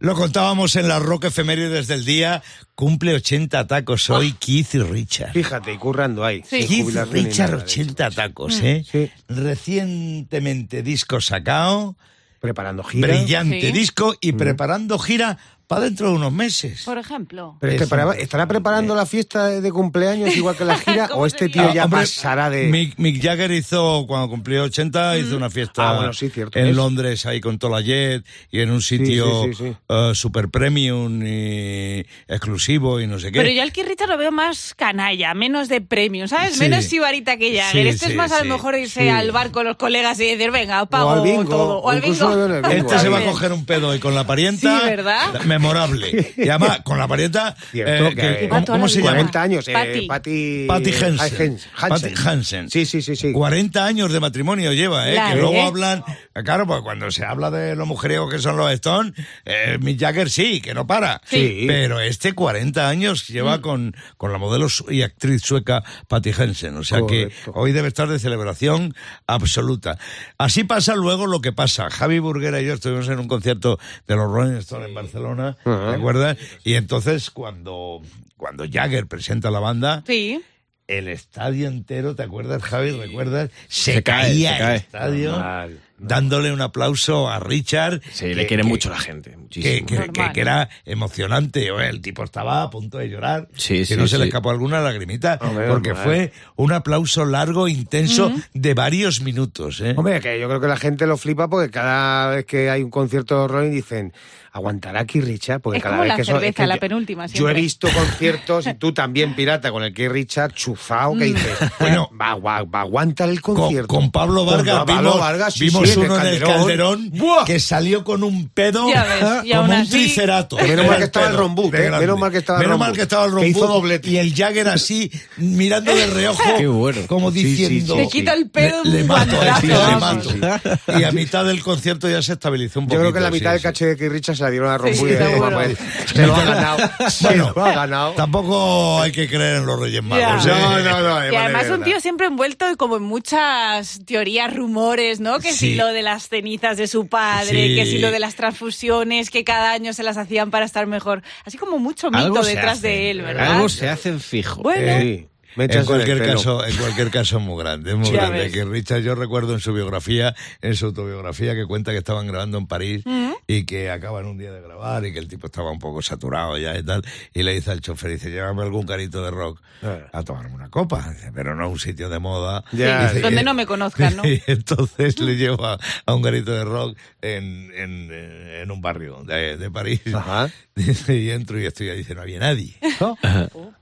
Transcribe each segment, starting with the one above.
Lo contábamos en la Rock Efemérides del día. Cumple 80 tacos hoy Keith y Richard. Fíjate, y currando ahí. Sí. Keith Richard, nada de 80 eso. tacos, ¿eh? Sí. Recientemente disco sacado, Preparando gira. brillante Sí. disco y preparando gira para dentro de unos meses. Por ejemplo. Pero es que Eso. para- ¿Estará preparando la fiesta de cumpleaños igual que la gira? ¿Cómo ¿O este sería? tío ya hombre, pasará de.? Mick, Mick Jagger hizo, cuando cumplió 80, hizo una fiesta Ah, bueno, sí, cierto en es. Londres ahí con toda la jet y en un sitio sí, sí, sí. eh, super premium y exclusivo y no sé qué. Pero yo al Richard lo veo más canalla, menos de premium, ¿sabes? Sí. Menos sibarita que Jagger. Sí, este sí, es más a lo mejor irse Sí. al bar con los colegas y decir, venga, pago O al bingo, todo. o al bingo. Este se va a coger un pedo y con la parienta. Sí, ¿verdad? Memorable. Y además, con la parienta. Cierto, eh, que- ¿cómo, se llama? 40 años. eh, Patty. Patty. Patty Hansen. Hansen. Patty Hansen. Sí, sí, sí, sí. 40 años de matrimonio lleva, ¿eh? La que luego hablan. Claro, pues cuando se habla de los mujeriegos que son los Stones, eh, Mick Jagger sí, que no para. Sí. Pero este 40 años lleva con, con la modelo y actriz sueca Patty Hansen. O sea Correcto. que hoy debe estar de celebración absoluta. Así pasa luego lo que pasa. Javi Burguera y yo estuvimos en un concierto de los Rolling Stones en Barcelona, ¿te acuerdas? Y entonces cuando, cuando Jagger presenta la banda, Sí. el estadio entero, ¿te acuerdas, Javi? ¿Recuerdas? Se, Se cae, caía se el cae. estadio Normal. Dándole un aplauso a Richard. Sí, que- le quiere que- mucho la gente, Que, muchísimo. que- que- que era emocionante. Oye, El tipo estaba a punto de llorar. Sí, que sí, no se le escapó alguna lagrimita. Hombre, porque fue un aplauso largo, intenso, de varios minutos. ¿eh? Hombre, que yo creo que la gente lo flipa porque cada vez que hay un concierto de Rolling dicen, ¿aguantará aquí Richard? Porque Es cada como vez la que eso- es cerveza, que la yo- penúltima, Yo he siempre. visto conciertos y tú también, pirata, con el Keith Richard chuzao, que dices, bueno, va, va- va a aguantar el Con, concierto. con Pablo Con Vargas Pablo vimos, Vargas, sí, vimos sí, uno en el Calderón, ¡Buah! que salió con un pedo Ya ves, y como un así- tricerato. Menos mal que estaba el de ¿eh? Menos mal que estaba el Menos mal que estaba el que Rombut hizo doblete. y el Jagger así mirando de reojo Qué bueno. como Sí, sí, diciendo sí, Te quito el pedo le, le un mato guantazo, le vamos. mato y a mitad del concierto ya se estabilizó un Yo poquito creo que la mitad del caché de Keith se la dieron a Rombut Sí, y dijo, seguro. "Vamos, se lo ha ganado, se bueno lo ha ganado. tampoco hay que creer en los Reyes Magos Ya. ¿eh? No, no, no. Y vale, además de un tío siempre envuelto como en muchas teorías, rumores, ¿no? Que Sí. si lo de las cenizas de su padre, Sí. que si lo de las transfusiones, que cada año se las hacían para estar mejor. Así como mucho mito detrás de él, ¿verdad? Algo se hacen fijo. Bueno, Sí, me En cualquier caso, en cualquier caso es muy grande, es muy grande. Que Richard, yo recuerdo en su biografía, en su autobiografía, que cuenta que estaban grabando en París y que acaban un día de grabar y que el tipo estaba un poco saturado ya y tal. Y le dice al chofer, dice, llévame algún carito de rock Eh. a tomarme una copa. Dice, pero no a un sitio de moda. Ya, Dice, donde no me conozcan, ¿no? Y entonces le lleva a un garito de rock en, en, en un barrio de, de París. Ajá. Dice, y entro y estoy ahí, dice, no había nadie.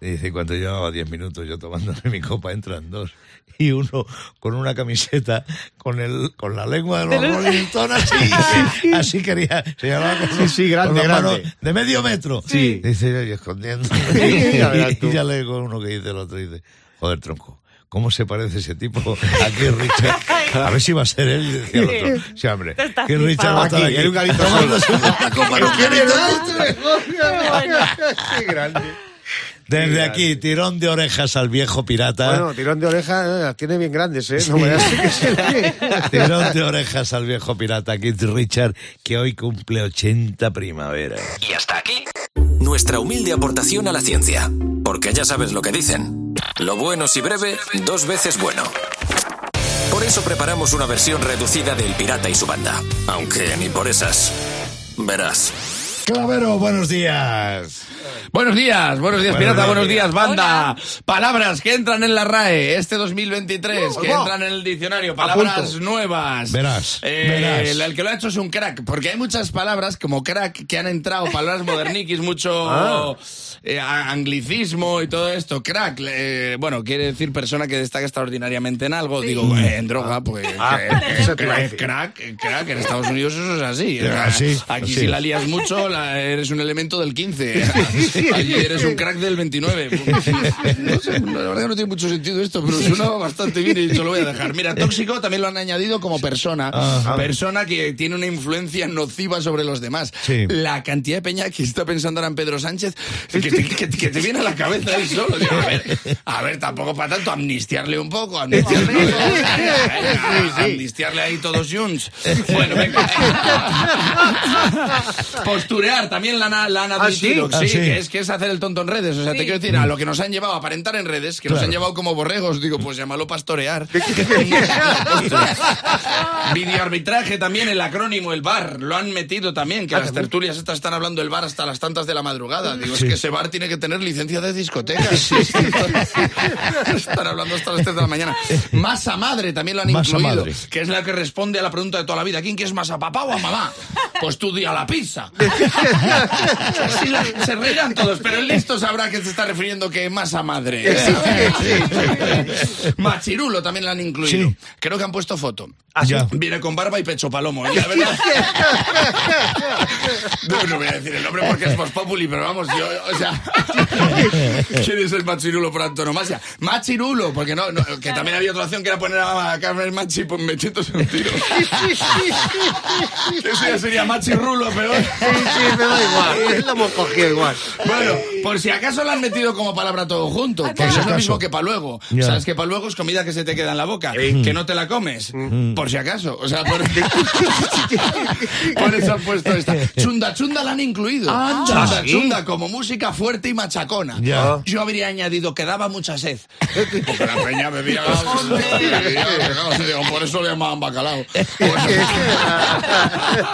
Y dice, cuando llevaba 10 minutos yo tomándome mi copa, entran dos. Y uno con una camiseta, con el con la lengua de los los- Rolling Stones, así, así quería, señalaba con, los- sí, grande, con de medio metro. Sí. Dice, yo, y escondiendo. Y ya le con uno que dice el otro, dice, joder, tronco. ¿Cómo se parece ese tipo a Keith Richard? A ver si va a ser él. Y decía el otro. Sí, hombre. Keith Richard va a estar Aquí, aquí. en un tomándose una copa garito. Qué grande. Desde aquí, tirón de orejas al viejo pirata. Bueno, tirón de oreja, eh, las tiene bien grandes, ¿eh? No me das que se. Tirón de orejas al viejo pirata Keith Richard, que hoy cumple 80 primaveras. Y hasta aquí nuestra humilde aportación a la ciencia. Porque ya sabes lo que dicen. Lo bueno si breve, dos veces bueno. Por eso preparamos una versión reducida del pirata y su banda. Aunque ni por esas. Verás. Clavero, buenos días. Buenos días, buenos días, pirata, buenos días, banda. Palabras que entran en la RAE este 2023, que Ojo. entran en el diccionario, palabras nuevas. Verás, Eh, verás. El, el que lo ha hecho es un crack, porque hay muchas palabras como crack que han entrado, palabras moderniquis, mucho Ah. eh, anglicismo y todo esto. Crack, eh, bueno, quiere decir persona que destaca extraordinariamente en algo. Digo, eh, en droga, pues Ah, que- que- crack, eh, crack, en Estados Unidos eso es así. Así, Aquí así. si la lías mucho, eres un elemento del 15. Allí eres un crack del 29. No sé, la verdad que no tiene mucho sentido esto, pero suena bastante bien y se lo voy a dejar. Mira, tóxico también lo han añadido como persona. Ajá. Persona que tiene una influencia nociva sobre los demás. Sí. La cantidad de peña que está pensando ahora en Pedro Sánchez, que te, que- que te viene a la cabeza ahí solo. Digo, A ver, a ver, tampoco para tanto, amnistiarle un poco, amnistiarle, amnistiarle ahí todos junts. Bueno, venga. Postureo también la, han- la han ¿Ah, sí? Ah, sí, sí. que es que es hacer el tonto en redes. O sea, te quiero decir, a lo que nos han llevado a aparentar en redes, que nos han llevado como borregos, digo, pues llámalo pastorear. Videoarbitraje también, el acrónimo, el bar, lo han metido también, que las tertulias estas están hablando del bar hasta las tantas de la madrugada. Digo, es que ese bar tiene que tener licencia de discoteca. Sí, sí, están hablando hasta las 3 de la mañana. Masa madre también lo han Masa incluido, madre. que es la que responde a la pregunta de toda la vida. ¿Quién quieres más, a papá o a mamá? Pues tú di a la pizza. Así la- se reirán todos, pero el listo sabrá que se está refiriendo que masa madre. Machirulo también lo han incluido. Sí. Creo que han puesto foto. Ya. Viene con barba y pecho palomo. ¿eh? La verdad. No, no voy a decir el nombre porque es más populi, pero vamos, yo, o sea, ¿quién es el machirulo por antonomasia? Machirulo, porque no, no, que también había otra opción que era poner a Carmen Machi pues, metiéndose un tiro. Eso ya sería machirulo, pero... Sí, sí, me da igual. Lo hemos cogido igual. Bueno, por si acaso lo han metido como palabra todo junto, porque si es lo mismo que para luego. Ya. Sabes que para luego es comida que se te queda en la boca, que no te la comes, por si acaso. O sea, por, por eso han puesto esta. Chunda chunda la han incluido. Chunda ¿sí? chunda como música fuerte y machacona. Ya. Yo habría añadido que daba mucha sed. Porque la peña bebía. Por eso le llamaban bacalao.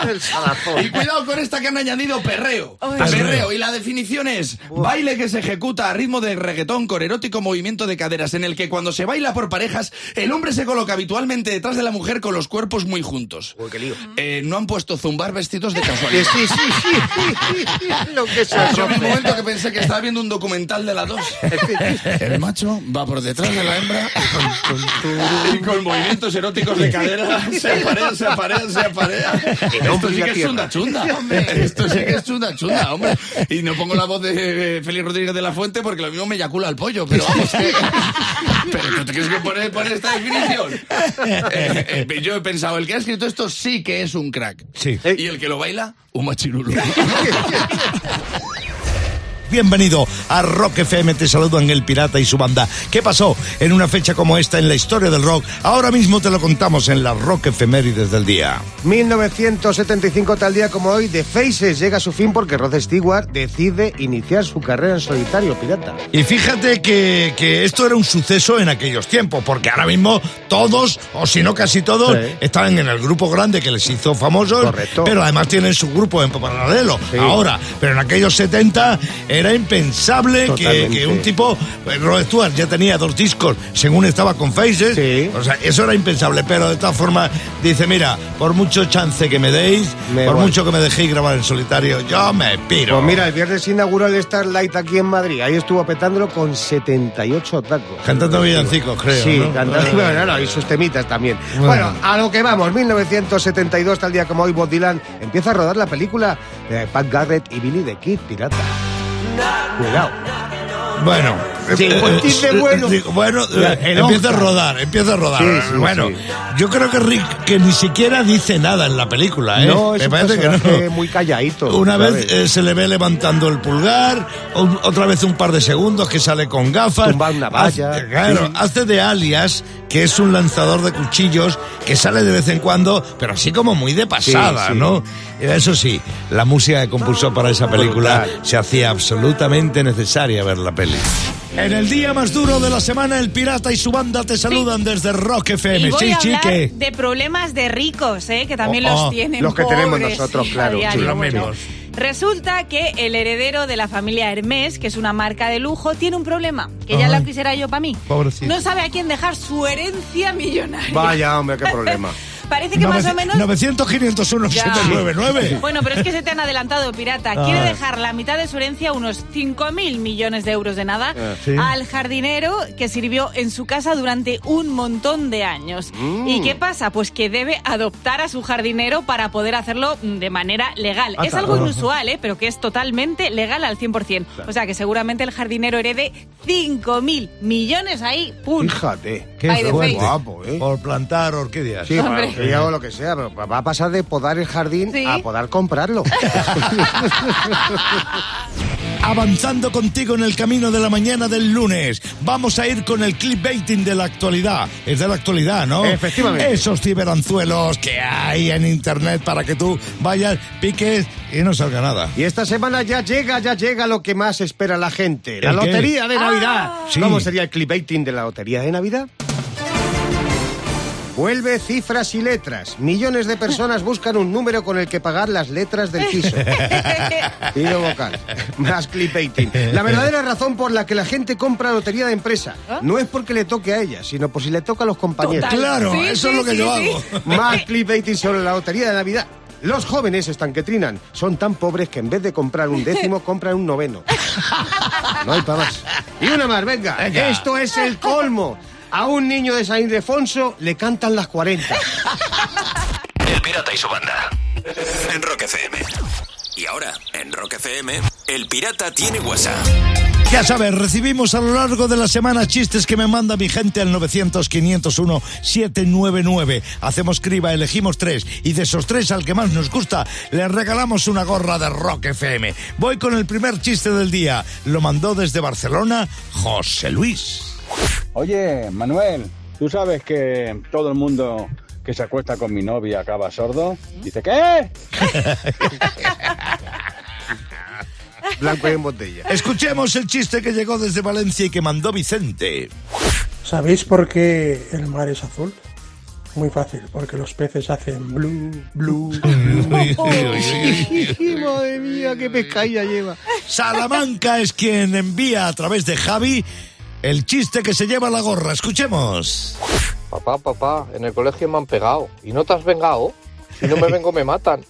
El salazón. Y cuidado con esta que han añadido perreo. Perreo. Y la definición es baile que se ejecuta a ritmo de reggaetón con erótico movimiento de caderas, en el que cuando se baila por parejas, el hombre se coloca habitualmente detrás de la mujer con los cuerpos muy juntos. Uy, qué lío. Eh, no han puesto zumbar vestidos de casualidad. sí, sí, sí. Lo que se Yo en un rompe. momento que pensé que estaba viendo un documental de las dos. El macho va por detrás de la hembra y con movimientos eróticos de cadera se aparea, se aparea, se aparea. El Esto sí la que es tierra. chunda chunda. Esto sí que es chunda chunda, hombre. Y no pongo la voz de eh, Félix Rodríguez de la Fuente porque lo mismo me eyacula el pollo, pero vamos que... ¿Pero tú te crees que poner, poner esta definición? Eh, eh, yo he pensado, el que ha escrito esto sí que es un crack. Sí. Y el que lo baila, un machirulo. Bienvenido a Rock FM, te saludan el pirata y su banda. ¿Qué pasó en una fecha como esta en la historia del rock? Ahora mismo te lo contamos en la Rock Efemérides del día. 1975 tal día como hoy, The Faces llega a su fin porque Rod Stewart decide iniciar su carrera en solitario, pirata. Y fíjate que, que esto era un suceso en aquellos tiempos, porque ahora mismo todos, o si no casi todos, Sí. estaban en el grupo grande que les hizo famosos, Correcto. pero además tienen su grupo en paralelo. Sí. Ahora, pero en aquellos 70 era impensable que, un tipo, pues, Rod Stewart ya tenía dos discos según estaba con Faces, Sí. o sea, eso era impensable, pero de todas formas dice, mira, por mucho chance que me deis, Me por voy. mucho que me dejéis grabar en solitario, yo me piro. Pues mira, el viernes inauguró el Starlight aquí en Madrid. Ahí estuvo petándolo con 78 tacos. Cantando villancicos, creo. Sí, ¿no? cantando, bueno, no, y sus temitas también. Bueno. Bueno. a lo que vamos, 1972, tal día como hoy, Bob Dylan empieza a rodar la película de Pat Garrett y Billy the Kid, pirata. Cuidado. Bueno, Sí, eh, pues eh, dice eh, bueno. digo, bueno, eh, empieza a rodar, empieza a rodar. Sí, sí, bueno, sí. yo creo que Rick que ni siquiera dice nada en la película, ¿eh? No, es Me un parece que no. muy calladito. Una vez eh, se le ve levantando el pulgar, o- otra vez un par de segundos que sale con gafas. Tumba una valla. Hace, claro, Sí. hace de alias, que es un lanzador de cuchillos que sale de vez en cuando, pero así como muy de pasada, Sí, sí. ¿no? Eso sí, la música que compuso para esa película Brutal. se hacía absolutamente necesaria ver la peli. En el día más duro de la semana, el pirata y su banda te saludan desde Rock FM. Y voy sí, a hablar chique. de problemas de ricos, ¿eh? que también Oh, los oh, tienen los que tenemos nosotros, claro, sí, los mismos. Resulta que el heredero de la familia Hermès, que es una marca de lujo, tiene un problema, que ya Ay. la quisiera yo para mí. Pobrecito. No sabe a quién dejar su herencia millonaria. Vaya, hombre, qué problema. Parece que más o menos... 900, 501, Ya. 799. Bueno, pero es que se te han adelantado, pirata. Quiere dejar la mitad de su herencia, unos 5.000 millones de euros de nada, sí. al jardinero que sirvió en su casa durante un montón de años. ¿Y qué pasa? Pues que debe adoptar a su jardinero para poder hacerlo mm, de manera legal. Ah, es algo inusual, ¿eh? pero que es totalmente legal al 100%. O sea que seguramente el jardinero herede 5.000 millones ahí. ¡Pum! Fíjate. Qué. Guapo, ¿eh? Por plantar orquídeas. Sí, Hago lo que sea, pero va a pasar de podar el jardín Sí. a podar comprarlo. avanzando contigo en el camino de la mañana del lunes. Vamos a ir con el clickbaiting de la actualidad. Es de la actualidad, ¿no? Efectivamente. Esos ciberanzuelos que hay en internet para que tú vayas, piques y no salga nada. Y esta semana ya llega, ya llega lo que más espera la gente. La lotería de Navidad. Sí. ¿Cómo sería el clickbaiting de la lotería de Navidad? Vuelve cifras y letras. Millones de personas buscan un número con el que pagar las letras del piso. Pido vocal. Más clickbaiting. La verdadera razón por la que la gente compra lotería de empresa no es porque le toque a ella, sino por si le toca a los compañeros. Total. Claro, Sí, eso sí, es lo que sí, yo sí. hago. Más clickbaiting sobre la lotería de Navidad. Los jóvenes están que trinan. Son tan pobres que en vez de comprar un décimo, compran un noveno. No hay para más. Y una más, venga. Venga. Esto es el colmo. A un niño de San Ildefonso le cantan las 40. El Pirata y su banda. En Rock FM. Y ahora, en Rock FM, El Pirata tiene WhatsApp. Ya sabes, recibimos a lo largo de la semana chistes que me manda mi gente al 900-501-799. Hacemos criba, elegimos tres y de esos tres al que más nos gusta le regalamos una gorra de Rock FM. Voy con el primer chiste del día. Lo mandó desde Barcelona José Luis. Oye, Manuel, ¿tú sabes que todo el mundo que se acuesta con mi novia acaba sordo? Dice, ¿qué? Blanco y en botella. Escuchemos el chiste que llegó desde Valencia y que mandó Vicente. ¿Sabéis por qué el mar es azul? Muy fácil, porque los peces hacen blue, blue. Madre mía, qué pescadilla lleva. Salamanca es quien envía a través de Javi el chiste que se lleva la gorra. Escuchemos. Papá, papá, en el colegio me han pegado. ¿Y no te has vengado? Si no me vengo, me matan.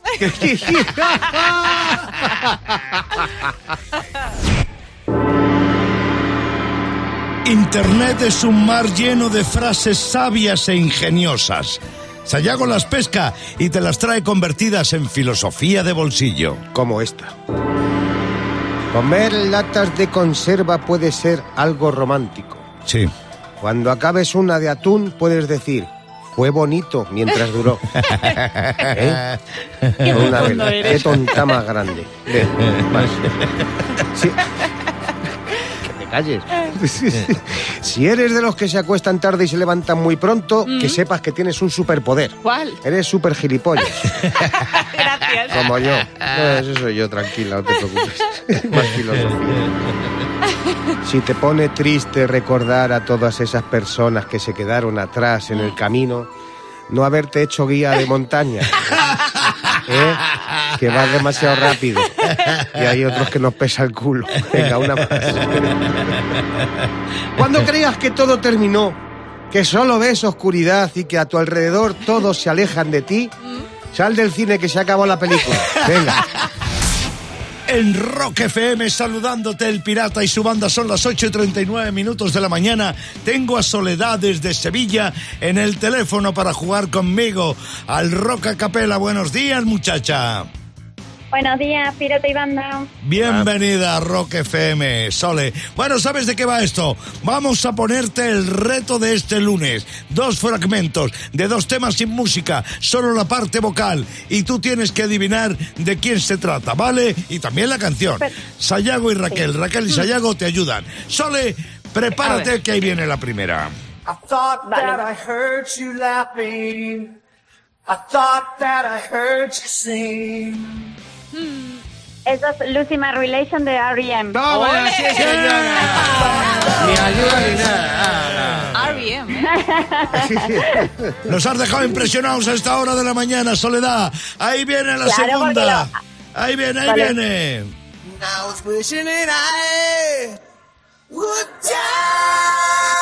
Internet es un mar lleno de frases sabias e ingeniosas. Sayago las pesca y te las trae convertidas en filosofía de bolsillo. Como esta. Comer latas de conserva puede ser algo romántico. Sí. Cuando acabes una de atún, puedes decir, fue bonito mientras duró. ¿Eh? Qué Una vela. Qué tonta más grande. Ven, más. Sí. Si eres de los que se acuestan tarde y se levantan muy pronto, que sepas que tienes un superpoder. ¿Cuál? Eres súper gilipollas, Gracias. como yo. No, eso soy yo, tranquila, no te preocupes. Más filosofía. Si te pone triste recordar a todas esas personas que se quedaron atrás en el camino, no haberte hecho guía de montaña. ¿Eh? Que vas demasiado rápido. Y hay otros que nos pesa el culo. Venga, una más. Cuando creas que todo terminó, que solo ves oscuridad y que a tu alrededor todos se alejan de ti, sal del cine que se acabó la película. Venga. En Rock FM saludándote el pirata y su banda son las 8 y 39 minutos de la mañana. Tengo a Soledad desde Sevilla en el teléfono para jugar conmigo al Rock a Capela. Buenos días, muchacha. Buenos días, Pirata y Banda. Bienvenida a Rock FM, Sole. Bueno, ¿sabes de qué va esto? Vamos a ponerte el reto de este lunes. Dos fragmentos de dos temas sin música, solo la parte vocal. Y tú tienes que adivinar de quién se trata, ¿vale? Y también la canción. Sayago y Raquel. Raquel y Sayago te ayudan. Sole, prepárate que ahí viene la primera. I thought Vale. that I heard you laughing. I thought that I heard you sing. Eso es Lucy My Relation de R.E.M. ¡Toma, sí, señora! Ni ayuda ni nada. R.E.M. Nos has dejado impresionados a esta hora de la mañana, Soledad. Ahí viene la Claro, segunda. porque Ahí viene, ahí Vale. viene. I was wishing that I would die.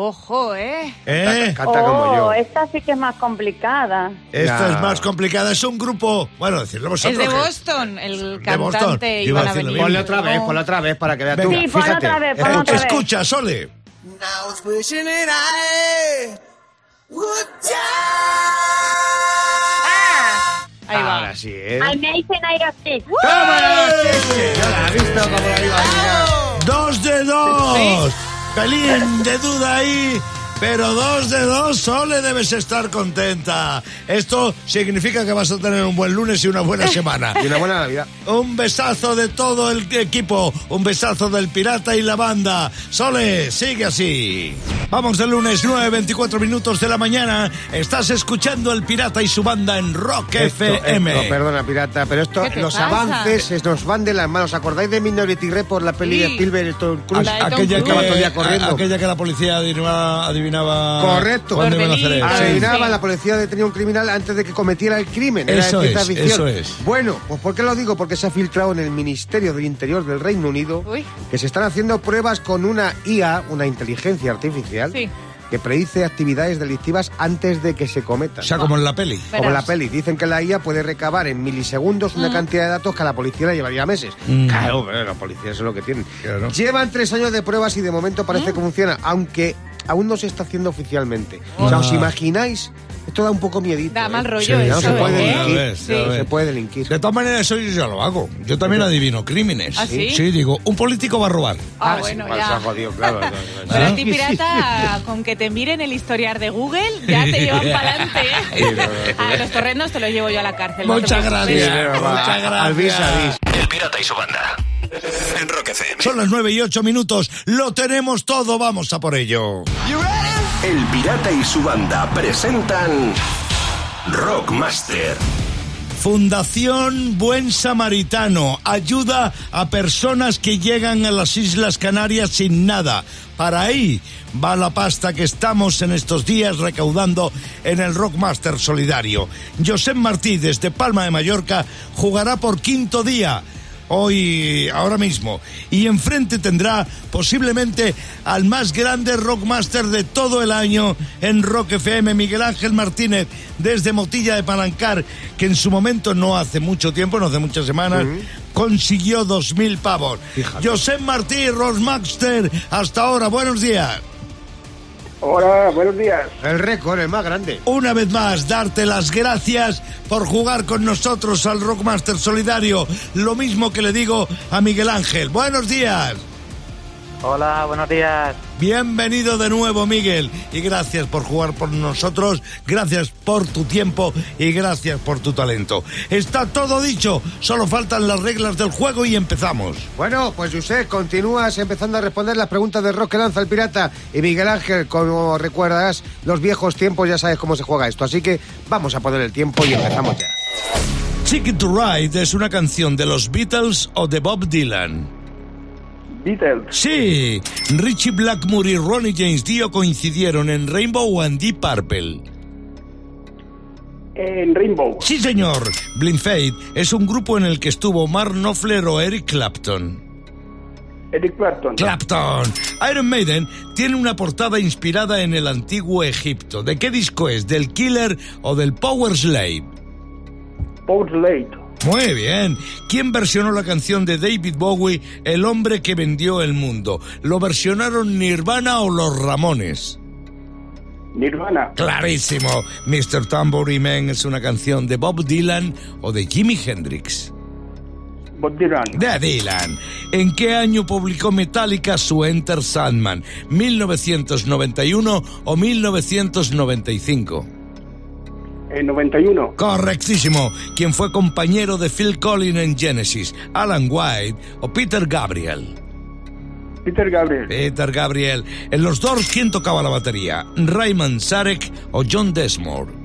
Ojo, ¿eh? ¿Eh? Canta como Oh, yo. esta sí que es más complicada. Esta es más complicada. Es un grupo, bueno, decirlo Es vosotros. de que- Boston, el De Boston. cantante Iba a Iván Avenida. Ponle otra vez, ponle otra vez para que veas tú. Sí, Fíjate. otra vez, ponlo otra vez. Escucha, Sole. I I. Ahí va. Ahora sí, ¿eh? Amazing Aerosmith. ¡Toma! Sí, señora, ¿has visto cómo la iba a? Dos de dos. Pelín de duda ahí. Pero dos de dos, Sole, debes estar contenta. Esto significa que vas a tener un buen lunes y una buena semana. Y una buena Navidad. Un besazo de todo el equipo, un besazo del pirata y la banda. Sole, sigue así. Vamos del lunes 9, 24 minutos de la mañana. Estás escuchando el pirata y su banda en Rock Esto, FM. esto, perdona, pirata, pero esto, ¿Qué te los pasa? avances es- nos van de las manos. ¿Acordáis de Minority Report, la peli Sí. de Spielberg y Tom Cruise? Tom aquella, que, Cruise. Estaba todo el día corriendo. a- aquella que la policía adivinaba, adivinaba Correcto. cuándo iban a hacer eso. Adivinaba, Sí. la policía detenía a un criminal antes de que cometiera el crimen. Eso es, ficción. eso es. Bueno, pues ¿por qué lo digo? Porque se ha filtrado en el Ministerio del Interior del Reino Unido Uy. que se están haciendo pruebas con una IA, una inteligencia artificial, Sí. que predice actividades delictivas antes de que se cometan. O sea, como en la peli. Como en la peli, dicen que la IA puede recabar en milisegundos una cantidad de datos que a la policía le llevaría meses. Mm. Claro, pero la policía es lo que tienen. Claro. Llevan tres años de pruebas y de momento parece que funciona, aunque aún no se está haciendo oficialmente. O sea, ¿os Ah. imagináis? Esto da un poco miedito. Da ¿eh? mal rollo Sí, eso, no se puede ¿eh? Delinquir. ves, No ves. se puede delinquir. De todas maneras, eso yo ya lo hago. Yo también adivino crímenes. ¿Ah, sí? Sí, digo, un político va a robar. Ah, sí, bueno, pues, se ha ya. jodido, claro. Pero ¿Ah? a ti, pirata, con que te miren el historial de Google, ya te llevan para adelante, ¿eh? A los torrendos te los llevo yo a la cárcel. no Muchas preocupes. gracias. Muchas gracias. Al vis a vis. El pirata y su banda. En Rock FM. Son las 9 y 8 minutos. Lo tenemos todo. Vamos a por ello. El pirata y su banda presentan Rockmaster. Fundación Buen Samaritano ayuda a personas que llegan a las Islas Canarias sin nada. Para ahí va la pasta que estamos en estos días recaudando en el Rockmaster Solidario. Josep Martí desde Palma de Mallorca jugará por quinto día. Hoy, ahora mismo. Y enfrente tendrá posiblemente al más grande rockmaster de todo el año en Rock FM, Miguel Ángel Martínez, desde Motilla de Palancar, que en su momento, no hace mucho tiempo, no hace muchas semanas, consiguió dos mil pavos. Fíjate. José Martí, Rockmaster, hasta ahora, buenos días. Hola, buenos días. El récord, el más grande. Una vez más, darte las gracias por jugar con nosotros al Rockmaster Solidario. Lo mismo que le digo a Miguel Ángel. Buenos días. Hola, buenos días. Bienvenido de nuevo, Miguel. Y gracias por jugar por nosotros, gracias por tu tiempo y gracias por tu talento. Está todo dicho, solo faltan las reglas del juego y empezamos. Bueno, pues José, continúas empezando a responder las preguntas de rock que lanza el pirata. Y Miguel Ángel, como recuerdas, los viejos tiempos ya sabes cómo se juega esto. Así que vamos a poner el tiempo y empezamos ya. Ticket to Ride es una canción de los Beatles o de Bob Dylan. Beatles. Sí, Richie Blackmore y Ronnie James Dio coincidieron en Rainbow and Deep Purple. En Rainbow. Sí, señor. Blind Faith es un grupo en el que estuvo Mark Knopfler o Eric Clapton. Eric Clapton. Clapton. Iron Maiden tiene una portada inspirada en el antiguo Egipto. ¿De qué disco es? ¿Del Killer o del Power Slave? Paul Slade. Muy bien. ¿Quién versionó la canción de David Bowie, El hombre que vendió el mundo? ¿Lo versionaron Nirvana o los Ramones? Nirvana. Clarísimo. Mr. Tambourine Man es una canción de Bob Dylan o de Jimi Hendrix. Bob Dylan. De Dylan. ¿En qué año publicó Metallica su Enter Sandman? ¿1991 o 1995? En 91. Correctísimo. ¿Quién fue compañero de Phil Collins en Genesis? ¿Alan White o Peter Gabriel? Peter Gabriel. Peter Gabriel. En los Doors, ¿quién tocaba la batería? ¿Raymond Sarek o John Desmore?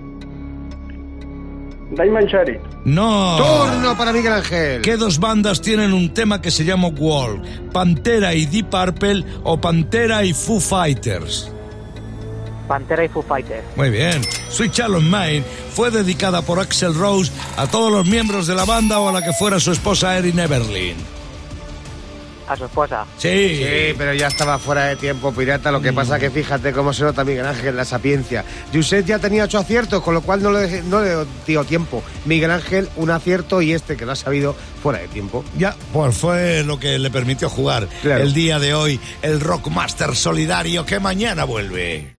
Diamond Charit. No. Turno para Miguel Ángel. ¿Qué dos bandas tienen un tema que se llama Wall? ¿Pantera y Deep Purple o Pantera y Foo Fighters? Pantera y Foo Fighters. Muy bien. Sweet Child of Mine fue dedicada por Axel Rose a todos los miembros de la banda o a la que fuera su esposa Erin Everlin. A su esposa. Sí. Sí, pero ya estaba fuera de tiempo, pirata. Lo que pasa que fíjate cómo se nota Miguel Ángel la sapiencia. Josep ya tenía ocho aciertos, con lo cual no le, no le dio tiempo. Miguel Ángel, un acierto y este que lo ha sabido fuera de tiempo. Ya, pues fue lo que le permitió jugar Claro. el día de hoy el Rockmaster Solidario que mañana vuelve.